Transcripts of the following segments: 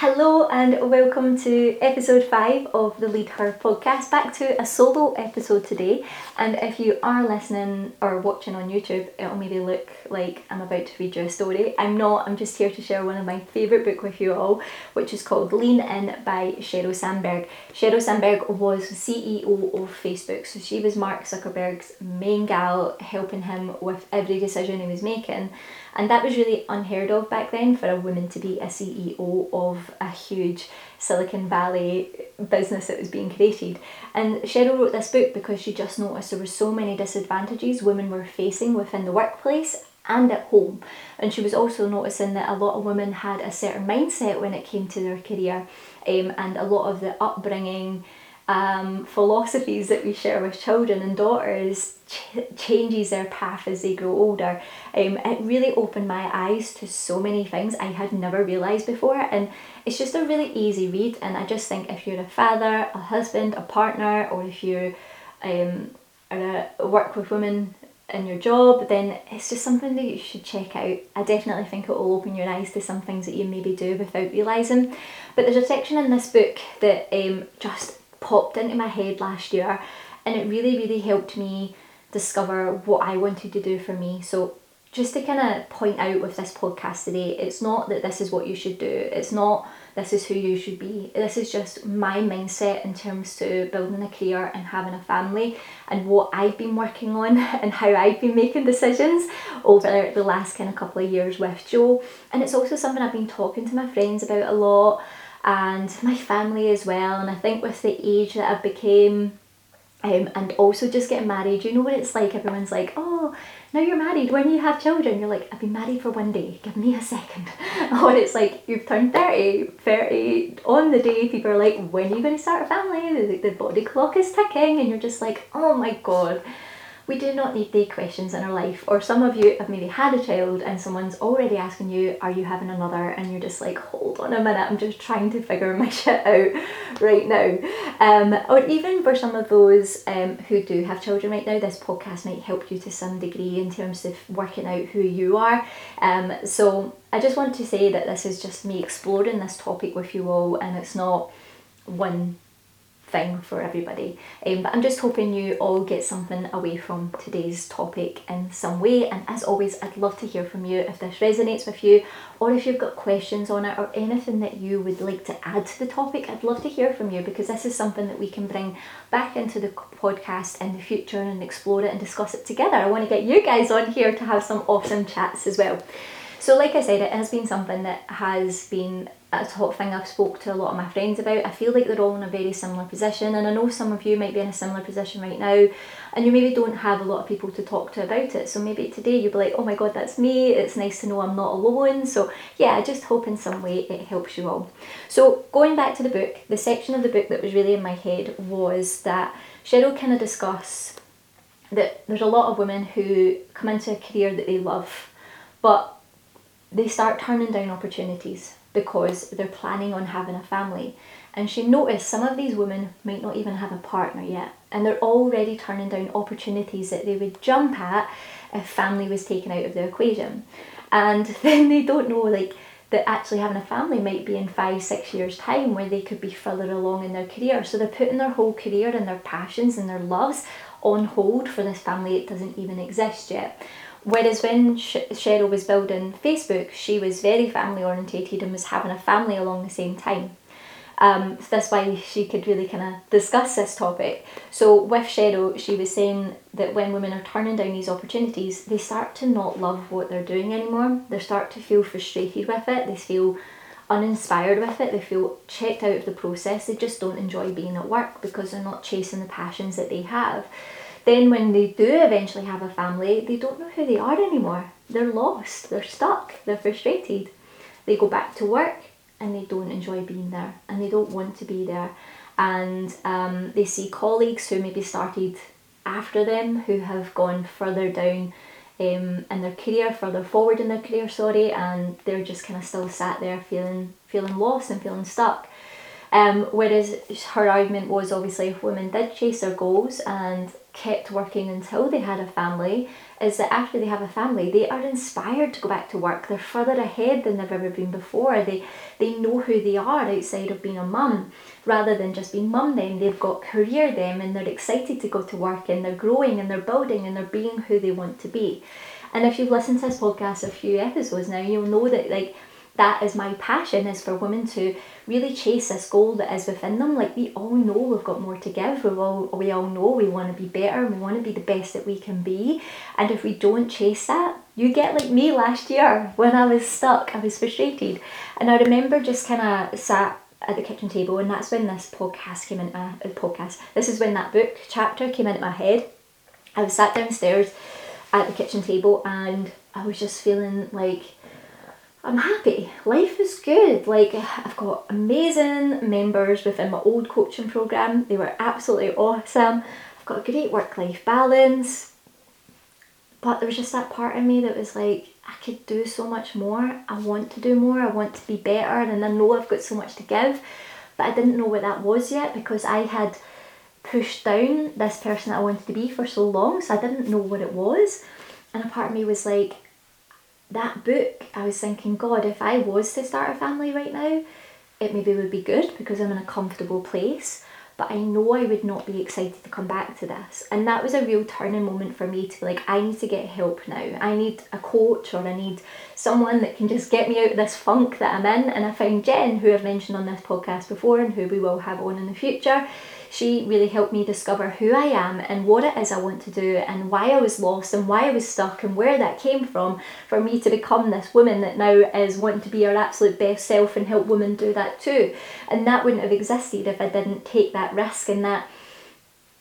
Hello and welcome to episode 5 of the Lead Her podcast. Back to a solo episode today. And if you are listening or watching on YouTube, it'll maybe look like I'm about to read you a story. I'm not, I'm just here to share one of my favourite book with you all, which is called Lean In by Sheryl Sandberg. Sheryl Sandberg was CEO of Facebook, so she was Mark Zuckerberg's main gal, helping him with every decision he was making. And that was really unheard of back then for a woman to be a CEO of a huge Silicon Valley business that was being created. And Sheryl wrote this book because she just noticed there were so many disadvantages women were facing within the workplace and at home. And she was also noticing that a lot of women had a certain mindset when it came to their career, um, and a lot of the upbringing um, philosophies that we share with children and daughters ch- changes their path as they grow older. Um, it really opened my eyes to so many things I had never realised before, and it's just a really easy read. And I just think if you're a father, a husband, a partner, or if you um, a work with women in your job, then it's just something that you should check out. I definitely think it will open your eyes to some things that you maybe do without realising. But there's a section in this book that um, just popped into my head last year and it really, really helped me discover what I wanted to do for me. So, just to kind of point out with this podcast today, it's not that this is what you should do, it's not this is who you should be. This is just my mindset in terms to building a career and having a family and what I've been working on and how I've been making decisions over the last kind of couple of years with Joe. And it's also something I've been talking to my friends about a lot and my family as well. And I think with the age that I've became, um, and also just getting married, you know what it's like? Everyone's like, oh, now you're married. When you have children, you're like, I've been married for one day. Give me a second. or it's like you've turned 30, 30 on the day. People are like, when are you going to start a family? The, the body clock is ticking, and you're just like, oh my god we do not need big questions in our life. Or some of you have maybe had a child and someone's already asking you, Are you having another? And you're just like, Hold on a minute, I'm just trying to figure my shit out right now. Um, or even for some of those um, who do have children right now, this podcast might help you to some degree in terms of working out who you are. Um, so I just want to say that this is just me exploring this topic with you all, and it's not one thing for everybody. Um, but I'm just hoping you all get something away from today's topic in some way. And as always, I'd love to hear from you if this resonates with you, or if you've got questions on it, or anything that you would like to add to the topic. I'd love to hear from you because this is something that we can bring back into the podcast in the future and explore it and discuss it together. I want to get you guys on here to have some awesome chats as well. So, like I said, it has been something that has been a top thing I've spoke to a lot of my friends about. I feel like they're all in a very similar position, and I know some of you might be in a similar position right now, and you maybe don't have a lot of people to talk to about it. So maybe today you'll be like, oh my god, that's me. It's nice to know I'm not alone. So yeah, I just hope in some way it helps you all. So going back to the book, the section of the book that was really in my head was that Sheryl kind of discuss that there's a lot of women who come into a career that they love, but they start turning down opportunities because they're planning on having a family. And she noticed some of these women might not even have a partner yet, and they're already turning down opportunities that they would jump at if family was taken out of the equation. And then they don't know, like, that actually having a family might be in five, six years' time where they could be further along in their career. So they're putting their whole career and their passions and their loves on hold for this family that doesn't even exist yet. Whereas when Sheryl was building Facebook, she was very family orientated and was having a family along the same time. Um, so that's why she could really kind of discuss this topic. So with Sheryl, she was saying that when women are turning down these opportunities, they start to not love what they're doing anymore. They start to feel frustrated with it. They feel uninspired with it. They feel checked out of the process. They just don't enjoy being at work because they're not chasing the passions that they have then when they do eventually have a family, they don't know who they are anymore. They're lost, they're stuck, they're frustrated. They go back to work and they don't enjoy being there and they don't want to be there. And um, they see colleagues who maybe started after them who have gone further down um, in their career, further forward in their career, sorry, and they're just kind of still sat there feeling feeling lost and feeling stuck. Um, whereas her argument was obviously if women did chase their goals and kept working until they had a family is that after they have a family, they are inspired to go back to work. They're further ahead than they've ever been before. They they know who they are outside of being a mum, rather than just being mum. Then they've got career them, and they're excited to go to work, and they're growing, and they're building, and they're being who they want to be. And if you've listened to this podcast a few episodes now, you'll know that like that is my passion is for women to really chase this goal that is within them. Like we all know we've got more to give. We all we all know we want to be better. We want to be the best that we can be. And if we don't chase that, you get like me last year when I was stuck. I was frustrated, and I remember just kind of sat at the kitchen table, and that's when this podcast came into uh, a podcast. This is when that book chapter came into my head. I was sat downstairs at the kitchen table, and I was just feeling like I'm happy. Life is good. Like I've got amazing members within my old coaching program. They were absolutely awesome. I've got a great work-life balance. But there was just that part of me that was like, I could do so much more. I want to do more. I want to be better and I know I've got so much to give. But I didn't know what that was yet because I had pushed down this person that I wanted to be for so long, so I didn't know what it was. And a part of me was like, that book, I was thinking, God, if I was to start a family right now, it maybe would be good because I'm in a comfortable place. But I know I would not be excited to come back to this. And that was a real turning moment for me to be like, I need to get help now. I need a coach or I need someone that can just get me out of this funk that I'm in. And I found Jen, who I've mentioned on this podcast before and who we will have on in the future she really helped me discover who I am and what it is I want to do and why I was lost and why I was stuck and where that came from for me to become this woman that now is wanting to be her absolute best self and help women do that too. And that wouldn't have existed if I didn't take that risk and that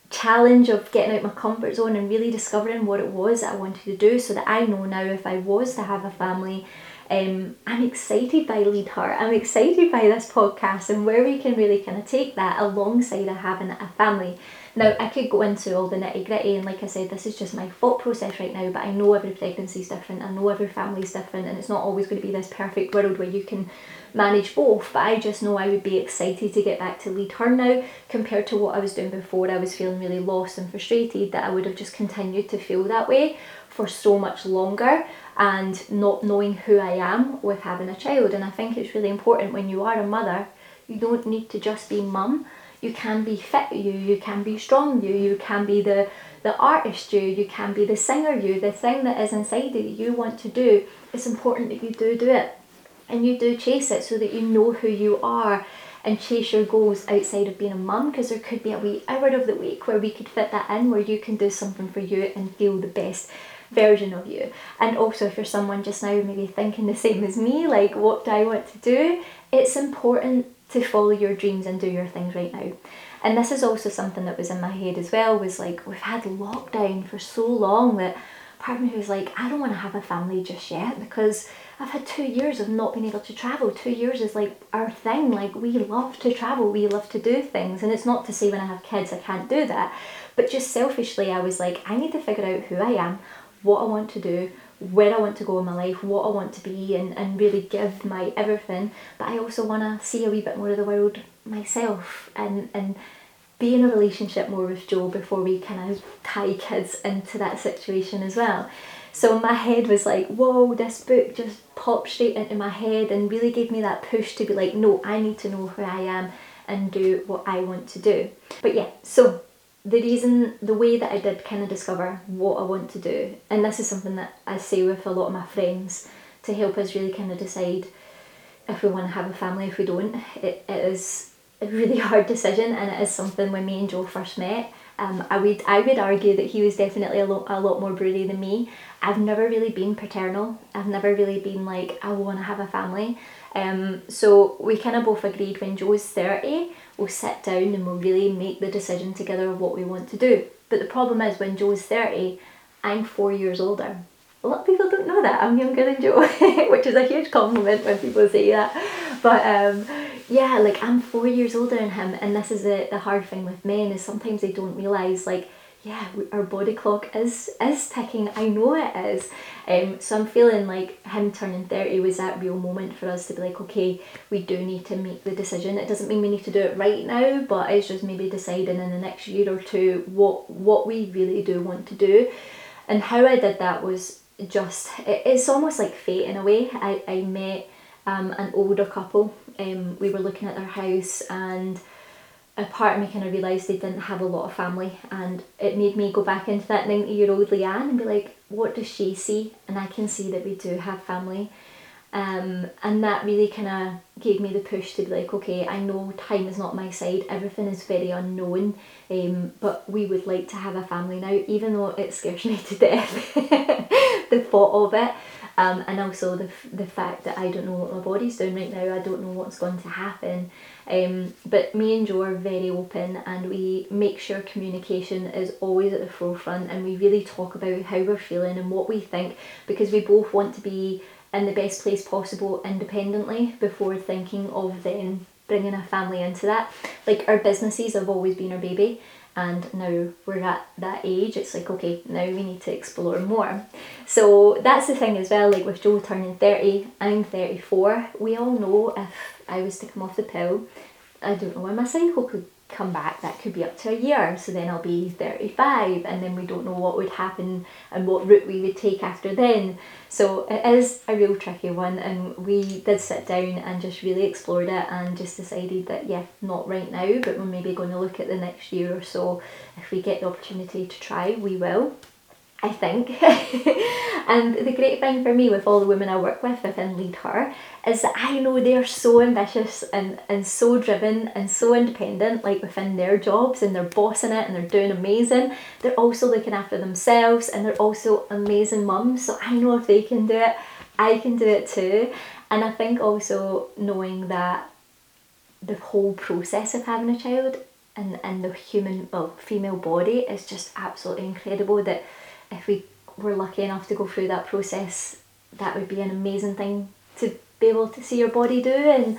challenge of getting out my comfort zone and really discovering what it was that I wanted to do so that I know now if I was to have a family um, I'm excited by Lead Her. I'm excited by this podcast and where we can really kind of take that alongside of having a family. Now, I could go into all the nitty gritty, and like I said, this is just my thought process right now, but I know every pregnancy is different, I know every family is different, and it's not always going to be this perfect world where you can manage both. But I just know I would be excited to get back to lead her now compared to what I was doing before. I was feeling really lost and frustrated that I would have just continued to feel that way for so much longer and not knowing who I am with having a child. And I think it's really important when you are a mother, you don't need to just be mum. You can be fit you, you can be strong you, you can be the the artist you, you can be the singer you, the thing that is inside you that you want to do. It's important that you do do it and you do chase it so that you know who you are and chase your goals outside of being a mum because there could be a wee hour of the week where we could fit that in where you can do something for you and feel the best version of you. And also, if you're someone just now maybe thinking the same as me, like, what do I want to do? It's important to follow your dreams and do your things right now. And this is also something that was in my head as well was like, we've had lockdown for so long that part of me was like, I don't want to have a family just yet because I've had two years of not being able to travel. Two years is like our thing. Like we love to travel, we love to do things. And it's not to say when I have kids I can't do that. But just selfishly, I was like, I need to figure out who I am, what I want to do, where I want to go in my life, what I want to be, and, and really give my everything. But I also want to see a wee bit more of the world myself and, and be in a relationship more with Joe before we kind of tie kids into that situation as well. So my head was like, whoa, this book just popped straight into my head and really gave me that push to be like, no, I need to know who I am and do what I want to do. But yeah, so the reason, the way that I did kind of discover what I want to do, and this is something that I say with a lot of my friends to help us really kind of decide if we want to have a family, if we don't. It, it is a really hard decision, and it is something when me and Joe first met. Um, I would I would argue that he was definitely a lot a lot more broody than me. I've never really been paternal. I've never really been like I want to have a family. Um, so we kind of both agreed when Joe's thirty we'll sit down and we'll really make the decision together of what we want to do. But the problem is when Joe's 30, I'm four years older. A lot of people don't know that. I'm younger than Joe, which is a huge compliment when people say that. But um, yeah, like I'm four years older than him, and this is the, the hard thing with men is sometimes they don't realise like yeah, our body clock is is ticking. I know it is. Um, so I'm feeling like him turning 30 was that real moment for us to be like, okay, we do need to make the decision. It doesn't mean we need to do it right now, but it's just maybe deciding in the next year or two what what we really do want to do. And how I did that was just it, it's almost like fate in a way. I, I met um, an older couple. Um, we were looking at their house and a part of me kind of realised they didn't have a lot of family. And it made me go back into that 90 year old Leanne and be like what does she see? And I can see that we do have family. Um, and that really kind of gave me the push to be like okay I know time is not my side. Everything is very unknown um, but we would like to have a family now even though it scares me to death the thought of it um, and also the, the fact that I don't know what my body's doing right now I don't know what's going to happen um, but me and Joe are very open and we make sure communication is always at the forefront and we really talk about how we're feeling and what we think because we both want to be in the best place possible independently before thinking of then bringing a family into that. Like our businesses have always been our baby and now we're at that age it's like okay now we need to explore more. So that's the thing as well like with joe turning 30 i'm 34 we all know if i was to come off the pill i don't know when my cycle could come back that could be up to a year so then i'll be 35 and then we don't know what would happen and what route we would take after then. So it is a real tricky one and we did sit down and just really explored it and just decided that yeah not right now but we're maybe going to look at the next year or so. If we get the opportunity to try we will I think. and the great thing for me with all the women I work with within Lead Her is that I know they're so ambitious and, and so driven and so independent, like within their jobs, and they're bossing it and they're doing amazing. They're also looking after themselves and they're also amazing mums. So I know if they can do it, I can do it too. And I think also knowing that the whole process of having a child and, and the human, well, female body is just absolutely incredible that if we were lucky enough to go through that process, that would be an amazing thing to be able to see your body do and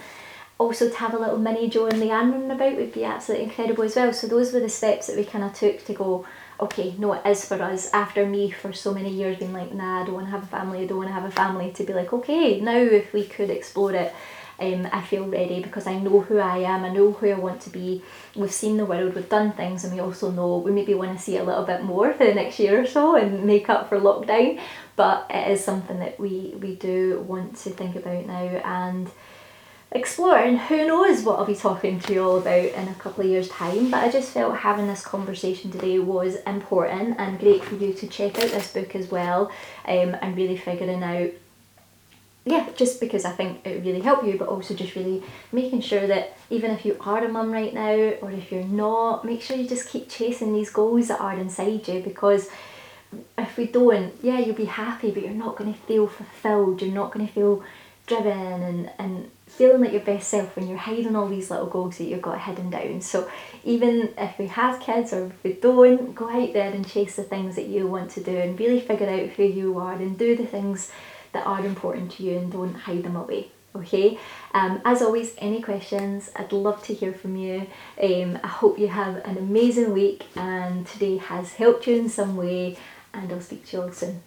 also to have a little mini Joe and Leanne running about would be absolutely incredible as well. So those were the steps that we kind of took to go, okay, no, it is for us. After me for so many years being like, nah, I don't want to have a family, I don't want to have a family, to be like, okay, now if we could explore it, um, I feel ready because I know who I am, I know who I want to be. We've seen the world, we've done things, and we also know we maybe want to see a little bit more for the next year or so and make up for lockdown. But it is something that we, we do want to think about now and explore and who knows what I'll be talking to you all about in a couple of years time but I just felt having this conversation today was important and great for you to check out this book as well um, and really figuring out yeah, just because I think it would really help you, but also just really making sure that even if you are a mum right now or if you're not, make sure you just keep chasing these goals that are inside you because if we don't, yeah, you'll be happy, but you're not going to feel fulfilled, you're not going to feel driven and, and feeling like your best self when you're hiding all these little goals that you've got hidden down. So even if we have kids or if we don't, go out there and chase the things that you want to do and really figure out who you are and do the things that are important to you and don't hide them away okay? Um, as always any questions i'd love to hear from you. Um, i hope you have an amazing week and today has helped you in some way and i'll speak to you all soon